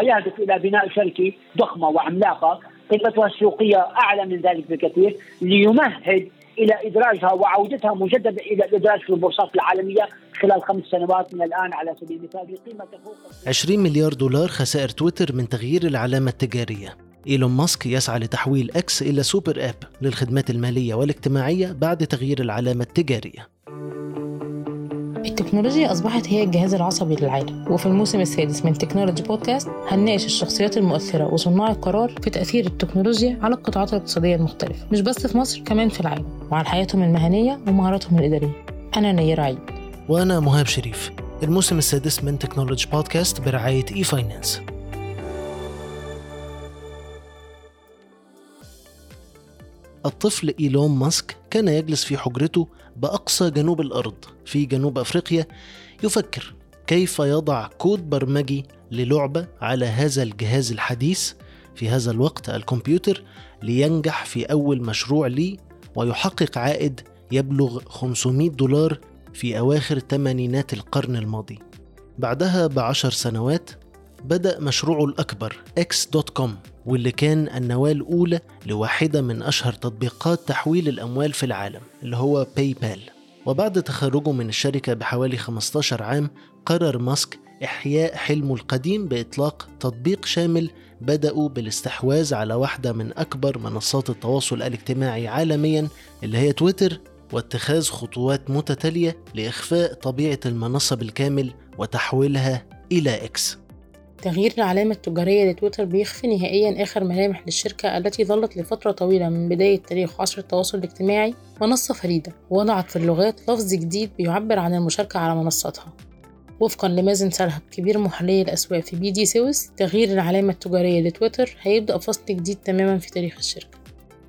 هو يهدف إلى بناء شركة ضخمة وعملاقة قيمتها السوقيه أعلى من ذلك بكثير ليمهد إلى إدراجها وعودتها مجددا إلى الادراج في البورصات العالمية خلال خمس سنوات من الآن على سبيل المثال بقيمة تفوق 20 مليار دولار خسائر تويتر من تغيير العلامة التجارية. إيلون ماسك يسعى لتحويل إكس إلى super app للخدمات المالية والاجتماعية بعد تغيير العلامة التجارية. التكنولوجيا أصبحت هي الجهاز العصبي للعالم وفي الموسم السادس من Technology Podcast هنناقش الشخصيات المؤثرة وصناع القرار في تأثير التكنولوجيا على القطاعات الاقتصادية المختلفة مش بس في مصر كمان في العالم وعلى حياتهم المهنية ومهاراتهم الإدارية. أنا نيرة عيد. وأنا مهاب شريف. الموسم السادس من Technology Podcast برعاية e-finance الطفل إيلون ماسك كان يجلس في حجرته بأقصى جنوب الأرض في جنوب أفريقيا يفكر كيف يضع كود برمجي للعبة على هذا الجهاز الحديث. في هذا الوقت الكمبيوتر لينجح في أول مشروع لي ويحقق عائد يبلغ 500 دولار في أواخر ثمانينات القرن الماضي. بعدها بعشر سنوات بدأ مشروعه الأكبر X.com واللي كان النواة الأولى لواحدة من أشهر تطبيقات تحويل الأموال في العالم اللي هو PayPal وبعد تخرجه من الشركة بحوالي 15 عام قرر ماسك إحياء حلمه القديم بإطلاق تطبيق شامل بدأه بالاستحواذ على واحدة من أكبر منصات التواصل الاجتماعي عالميا اللي هي تويتر واتخاذ خطوات متتالية لإخفاء طبيعة المنصة بالكامل وتحويلها إلى إكس تغيير العلامة التجارية لتويتر بيخفي نهائيا آخر ملامح للشركة التي ظلت لفترة طويلة من بداية تاريخ عصر التواصل الاجتماعي منصة فريدة. وضعت في اللغات لفظ جديد بيعبر عن المشاركة على منصتها وفقا لمازن سلهب كبير محللي الأسواق في BDSwiss تغيير العلامة التجارية لتويتر هيبدأ فصل جديد تماما في تاريخ الشركة.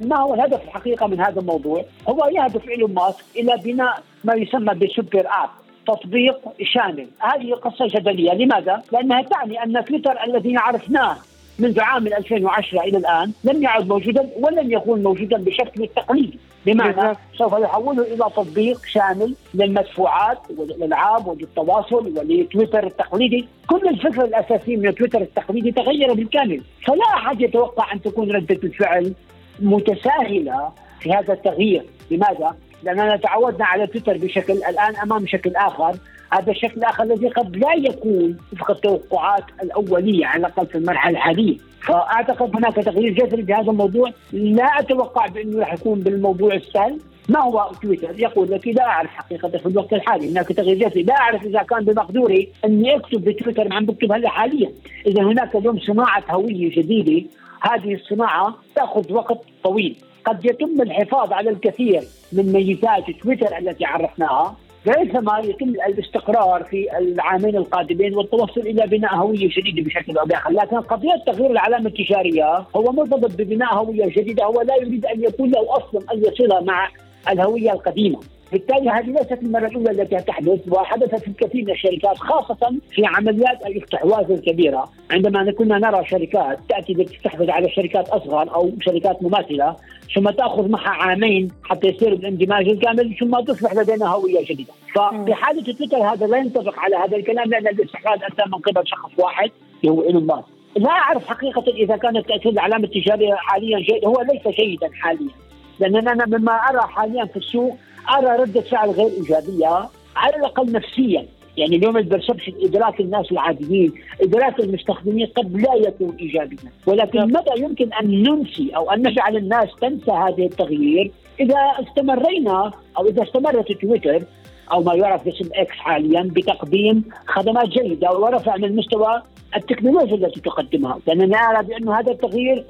ما هو الهدف الحقيقي من هذا الموضوع؟ هو يهدف إيلون ماسك إلى بناء ما يسمى ب super app. تطبيق شامل. هذه قصة جدلية. لماذا؟ لأنها تعني أن تويتر الذي عرفناه منذ عام 2010 إلى الآن لم يعد موجودا ولن يكون موجودا بشكل التقليدي بمعنى سوف يحوله إلى تطبيق شامل للمدفوعات وللألعاب وللتواصل ولتويتر التقليدي. كل الفكرة الأساسية من تويتر التقليدي تغير بالكامل. فلا أحد يتوقع أن تكون ردة الفعل متساهلة في هذا التغيير. لماذا؟ لأننا تعودنا على تويتر بشكل الآن أمام شكل آخر. هذا الشكل الآخر الذي قد لا يكون وفق التوقعات الأولية على الأقل في المرحلة الحالية. فأعتقد هناك تغيير جذري بهذا الموضوع. لا أتوقع بأنه راح يكون بالموضوع السهل. ما هو تويتر؟ يقول لك لا أعرف حقيقة في الوقت الحالي. هناك تغيير جذري. لا أعرف إذا كان بمقدوري أني أكتب بتويتر عم بكتب هلا حاليا إذا هناك اليوم صناعة هوية جديدة. هذه الصناعة تأخذ وقت طويل. قد يتم الحفاظ على الكثير من ميزات تويتر التي عرفناها ريثما يتم الاستقرار في العامين القادمين والتوصل إلى بناء هوية جديدة بشكل أو بآخر، لكن قضية تغيير العلامة التجارية هو مرتبط ببناء هوية جديدة، هو لا يريد أن يكون له أصلا اي صله مع الهوية القديمة. بالتالي هذه ليست المرة الأولى التي تحدث وحدثت في الكثير من الشركات خاصة في عمليات الاستحواذ الكبيرة عندما كنا نرى شركات تأتي لتستحوذ على شركات أصغر أو شركات مماثلة ثم تأخذ معها عامين حتى يصير الاندماج الكامل ثم تصبح لدينا هوية جديدة. ففي حالة تويتر هذا لا ينطبق على هذا الكلام لأن الاستحواذ أتى من قبل شخص واحد اللي هو إيلون ماسك. لا أعرف حقيقة إذا كانت تأثير العلامة التجارية حاليا جيد هو ليس جيدا حاليا. لأن أنا مما أرى حاليا في السوق ارى رده فعل غير إيجابية على الأقل نفسيا. يعني اليوم ال perception إدراك الناس العاديين إدراك المستخدمين قد لا يكون ايجابيا. ولكن متى يمكن أن ننسي أو أن نجعل الناس تنسى هذا التغيير؟ إذا استمرينا أو إذا استمرت تويتر أو ما يعرف باسم إكس حاليا بتقديم خدمات جيدة ورفع من مستوى التكنولوجيا التي تقدمها. لأننا نرى بأن هذا التغيير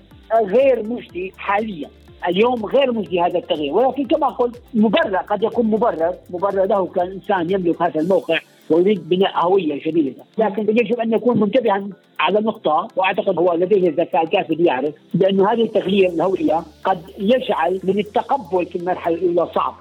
غير مجدي حاليا. اليوم غير مجدي هذا التغيير. ولكن كما قلت مبرر قد يكون مبرر. مبرر له كإنسان يملك هذا الموقع ويريد بناء هوية جديده، لكن يجب أن يكون منتبها على نقطة وأعتقد هو لديه الذكاء الكافي ليعرف بأن هذه التغيير الهوية قد يجعل من التقبل في المرحلة الأولى صعب.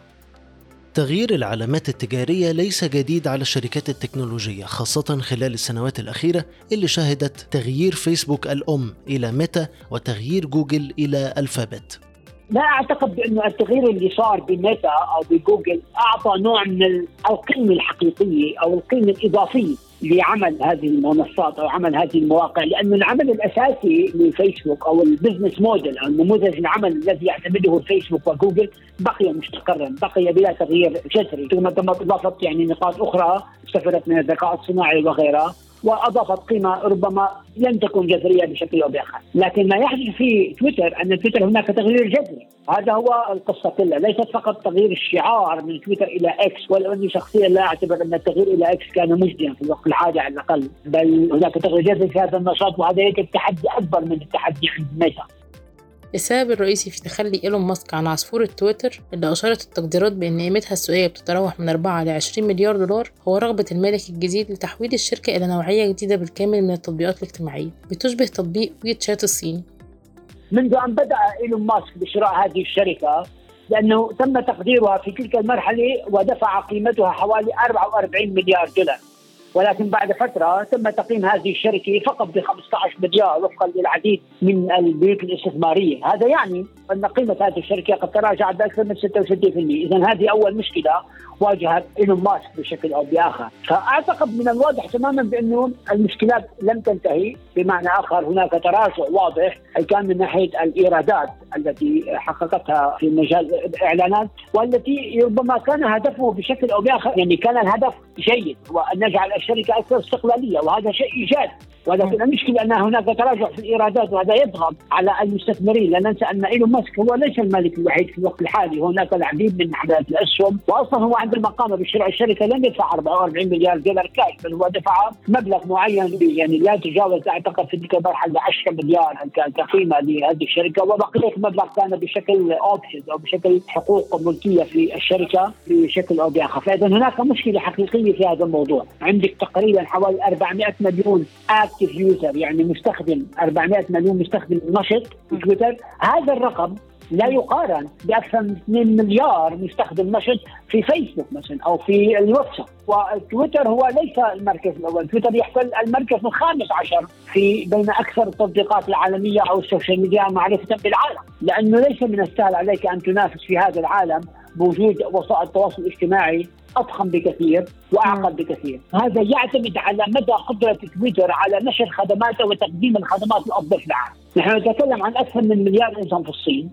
تغيير العلامات التجارية ليس جديد على الشركات التكنولوجية خاصة خلال السنوات الأخيرة اللي شهدت تغيير فيسبوك الأم إلى ميتا وتغيير جوجل إلى ألفابت. لا أعتقد بأنه التغيير اللي صار بميتا أو بجوجل أعطى نوع من القيمة الحقيقية أو القيمة الإضافية. لعمل هذه المنصات أو عمل هذه المواقع لأنه العمل الأساسي لفيسبوك أو ال business model أو نموذج العمل الذي يعتمده فيسبوك وجوجل بقي مستقرا بقي بلا تغيير جذري. ثم تم اضافه يعني نقاط أخرى استفادت من الذكاء الصناعي وغيرها وأضافت قيمة ربما لن تكون جذرية بشكل أو بآخر، لكن ما يحدث في تويتر أن تويتر هناك تغيير جذري، هذا هو القصة كلها، ليست فقط تغيير الشعار من تويتر إلى إكس ولو اني شخصيا لا أعتبر أن التغيير إلى إكس كان مجديا في الوقت. الحالي على الأقل، بل هناك تغيير جذري في هذا النشاط وهذا يجب تحدي أكبر من التحدي عند ميتا. السبب الرئيسي في تخلي إيلون ماسك عن عصفورة تويتر اللي أشارت التقديرات بأن قيمتها السوقية بتتراوح من 4 ل 20 مليار دولار هو رغبة المالك الجديد لتحويل الشركة إلى نوعية جديدة بالكامل من التطبيقات الاجتماعية. بتشبه تطبيق WeChat الصيني منذ أن بدأ إيلون ماسك بشراء هذه الشركة لأنه تم تقديرها في تلك المرحلة ودفع قيمتها حوالي 44 مليار دولار. ولكن بعد فترة تم تقييم هذه الشركة فقط ب 15 مليار وفقا للعديد من البيوت الاستثمارية. هذا يعني أن قيمة هذه الشركة قد تراجعت بأكثر من 66% إذا هذه أول مشكلة. واجهت إيلون ماسك بشكل أو بآخر، فأعتقد من الواضح تماما بأنه المشكلات لم تنتهي، بمعنى آخر هناك تراجع واضح كان من ناحية الإيرادات التي حققتها في مجال الإعلانات والتي ربما كان هدفه بشكل أو بآخر يعني كان الهدف جيد وأن نجعل الشركة أكثر استقلالية وهذا شيء إيجابي. ولكن المشكلة أن هناك تراجع في الإيرادات وهذا يضغط على المستثمرين لا ننسى أن إيلون ماسك هو ليس المالك الوحيد في الوقت الحالي. هناك العديد من عمليات الأسهم واصلا هو عندما قام بشراء الشركة لم يدفع 44 مليار دولار كاش بل هو دفع مبلغ معين يعني لا يتجاوز أعتقد في تلك المرحلة 10 مليار كقيمة لهذه الشركة. وبقية المبلغ كان بشكل options أو بشكل حقوق ملكية في الشركة بشكل أو باخر فاذا هناك مشكلة حقيقية في هذا الموضوع. عندك تقريبا حوالي 400 مليون active user يعني مستخدم 400 مليون مستخدم نشط في تويتر هذا الرقم لا يقارن بأكثر من 2 مليار مستخدم نشط في فيسبوك مثلا أو في الواتساب. وتويتر هو ليس المركز الأول تويتر يحتل المركز الخامس عشر في بين أكثر التطبيقات العالمية أو ال social media معرفة بالعالم. لأنه ليس من السهل عليك أن تنافس في هذا العالم بوجود وسائل التواصل الاجتماعي اضخم بكثير واعقد بكثير، هذا يعتمد على مدى قدرة تويتر على نشر خدماته وتقديم الخدمات الأفضل في العالم، نحن نتكلم عن أكثر من مليار إنسان في الصين،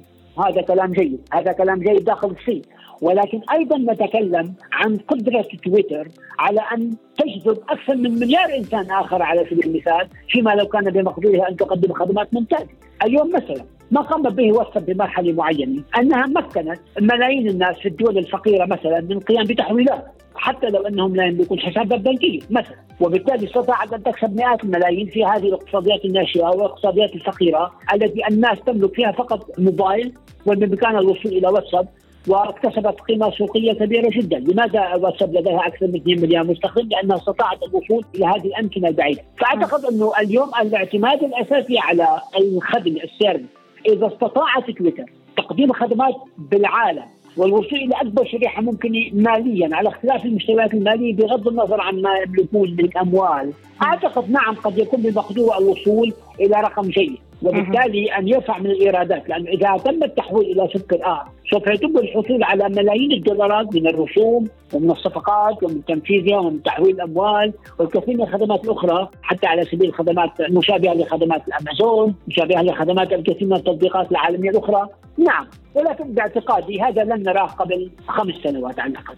هذا كلام جيد، هذا كلام جيد داخل الصين، ولكن أيضا نتكلم عن قدرة تويتر على أن تجذب أكثر من مليار إنسان آخر على سبيل المثال فيما لو كان بمقدورها أن تقدم خدمات ممتازة. اليوم مثلا ما قام به واتساب بمرحلة معينة. أنها مكنت ملايين الناس في الدول الفقيرة مثلا من القيام بتحويلات. حتى لو أنهم لا يملكون حسابات بنكيه مثلا. وبالتالي استطاعت أن تكسب مئات الملايين في هذه الاقتصاديات الناشئة والاقتصاديات الفقيرة التي الناس تملك فيها فقط موبايل وبامكانها الوصول إلى واتساب واكتسبت قيمة سوقية كبيرة جدا. لماذا واتساب لديها أكثر من 2 مليون مستخدم لأنها استطاعت الوصول إلى هذه الأمكنة البعيدة. فأعتقد أنه اليوم الاعتماد الأساسي على الخدمة السيرفيس إذا استطاعت تويتر تقديم خدمات بالعالم والوصول إلى أكبر شريحة ممكنة ماليا على اختلاف المستويات المالية بغض النظر عن ما يملكون من اموال، أعتقد نعم قد يكون بمقدور الوصول إلى رقم جيد، وبالتالي أن يرفع من الإيرادات لأنه إذا تم التحويل إلى سلك الآن سوف يتم الحصول على ملايين الدولارات من الرسوم ومن الصفقات ومن تنفيذها ومن تحويل الاموال والكثير من الخدمات الأخرى حتى على سبيل الخدمات المشابهه لخدمات الأمازون، مشابهة لخدمات الكثير من التطبيقات العالمية الأخرى، نعم ولكن باعتقادي هذا لن نراه قبل خمس سنوات على الأقل.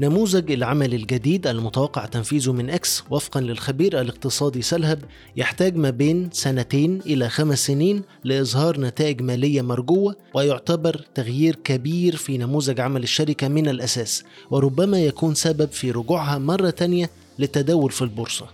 نموذج العمل الجديد المتوقع تنفيذه من إكس وفقا للخبير الاقتصادي سلهب يحتاج ما بين سنتين إلى خمس سنين لإظهار نتائج مالية مرجوة ويعتبر تغيير كبير في نموذج عمل الشركة من الأساس وربما يكون سبب في رجوعها مرة تانية للتداول في البورصة.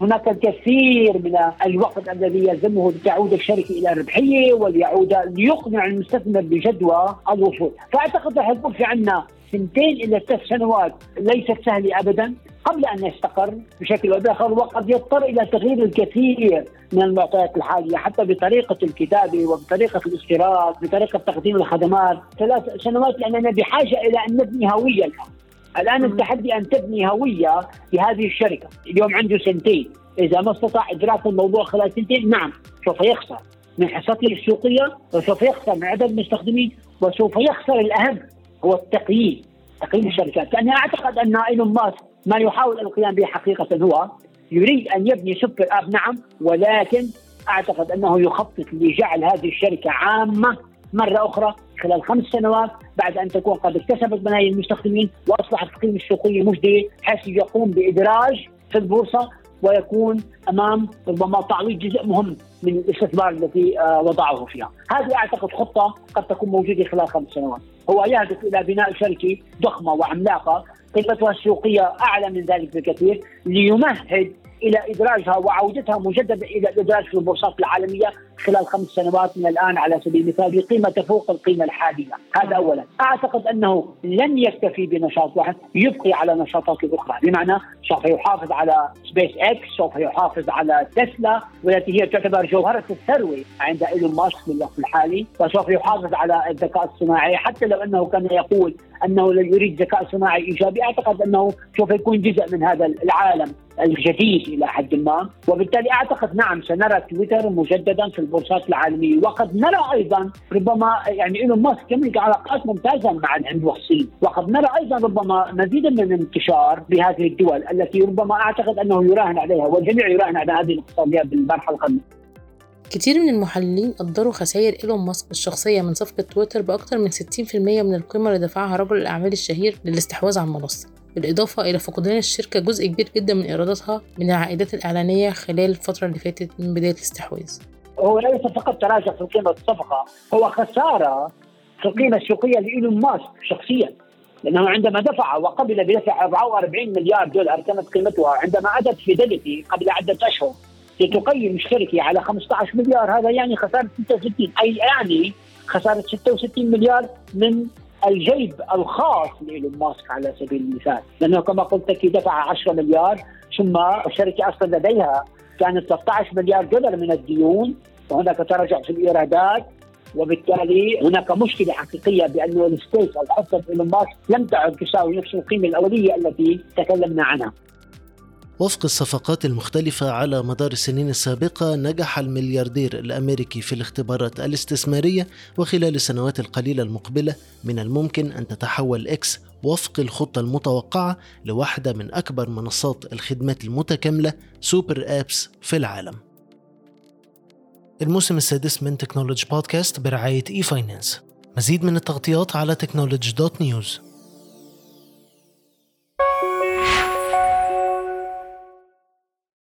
هناك الكثير من الوقت الذي يلزمه لتعود الشركة إلى ربحيه وليعود ليقنع المستثمر بجدوى الوصول، فأعتقد رح يكون في عندنا سنتين إلى ثلاث سنوات ليست سهله ابدا. قبل أن يستقر بشكل أو بآخر وقد يضطر إلى تغيير الكثير من المعطيات الحالية حتى بطريقة الكتابة وبطريقة الاستيراد بطريقة تقديم الخدمات. ثلاث سنوات لأننا بحاجة إلى أن نبني هوية الآن. الآن التحدي أن تبني هوية لهذه الشركة. اليوم عنده سنتين. إذا ما استطاع إدراك الموضوع خلال سنتين نعم سوف يخسر. من حصته السوقية وسوف يخسر من عدد المستخدمين وسوف يخسر الأهم هو التقييم تقييم الشركات. لأني أعتقد أن إيلون ماسك ما يحاول القيام به حقيقة هو يريد أن يبني سوبر أب نعم ولكن أعتقد أنه يخطط لجعل هذه الشركة عامة مرة أخرى خلال خمس سنوات بعد أن تكون قد اكتسبت ملايين المستخدمين وأصبحت القيمه السوقية مجدية حيث يقوم بإدراج في البورصة ويكون أمام ربما تعويض جزء مهم من الاستثمار الذي آه، وضعه فيها، هذه أعتقد خطة قد تكون موجودة خلال خمس سنوات، هو يهدف إلى بناء شركة ضخمة وعملاقة قيمتها السوقية أعلى من ذلك بكثير ليمهد إلى إدراجها وعودتها مجددا إلى الادراج في البورصات العالمية خلال خمس سنوات من الآن على سبيل المثال بقيمة تفوق القيمة الحاليه، هذا اولا، أعتقد أنه لن يكتفي بنشاط واحد، يبقي على نشاطات أخرى، بمعنى سوف يحافظ على سبيس إكس، سوف يحافظ على تسلا والتي هي تعتبر جوهرة الثروة عند إيلون ماسك في الوقت الحالي، وسوف يحافظ على الذكاء الصناعي حتى لو أنه كان يقول أنه يريد ذكاء صناعي إيجابي، أعتقد أنه سوف يكون جزء من هذا العالم الجديد إلى حد ما. وبالتالي أعتقد نعم سنرى تويتر مجددا في البورصات العالمية. وقد نرى أيضا ربما يعني إيلون ماسك يملك علاقات ممتازة مع الهند والصين وقد نرى أيضا ربما مزيدا من الانتشار بهذه الدول التي ربما أعتقد أنه يراهن عليها والجميع يراهن على هذه الاقتصاديات بالمرحلة القادمة. كتير من المحللين قدروا خسائر إيلون ماسك الشخصية من صفقة تويتر بأكثر من 60% من القيمة اللي دفعها رجل الأعمال الشهير للاستحواذ على المنصة. بالإضافة إلى فقدان الشركة جزء كبير جدا من إيراداتها من العائدات الإعلانية خلال الفترة اللي فاتت من بداية الاستحواذ. هو ليس فقط تراجع في قيمة الصفقة هو خسارة في القيمة السوقية لإيلون ماسك شخصيا. لأنه عندما دفع وقبل بدفع 44 مليار دولار كانت قيمتها عندما أتت فيدلتي قبل عدة أشهر لتقيم الشركة على 15 مليار هذا يعني خسارة 66 أي يعني خسارة 66 مليار من الجيب الخاص لإيلون ماسك على سبيل المثال. لأنه كما قلت لك دفع 10 مليار ثم الشركة أصلا لديها كانت 13 مليار دولار من الديون. وهناك تراجع في الإيرادات وبالتالي هناك مشكلة حقيقية بانه الستيك أو حصه إيلون ماسك لم تعد تساوي نفس القيمة الأولية التي تكلمنا عنها. وفق الصفقات المختلفة على مدار السنين السابقة نجح الملياردير الأمريكي في الاختبارات الاستثمارية وخلال السنوات القليلة المقبلة من الممكن أن تتحول إكس وفق الخطة المتوقعة لواحدة من أكبر منصات الخدمات المتكاملة super apps في العالم. الموسم السادس من Technology Podcast برعاية e-finance مزيد من التغطيات على technology dot news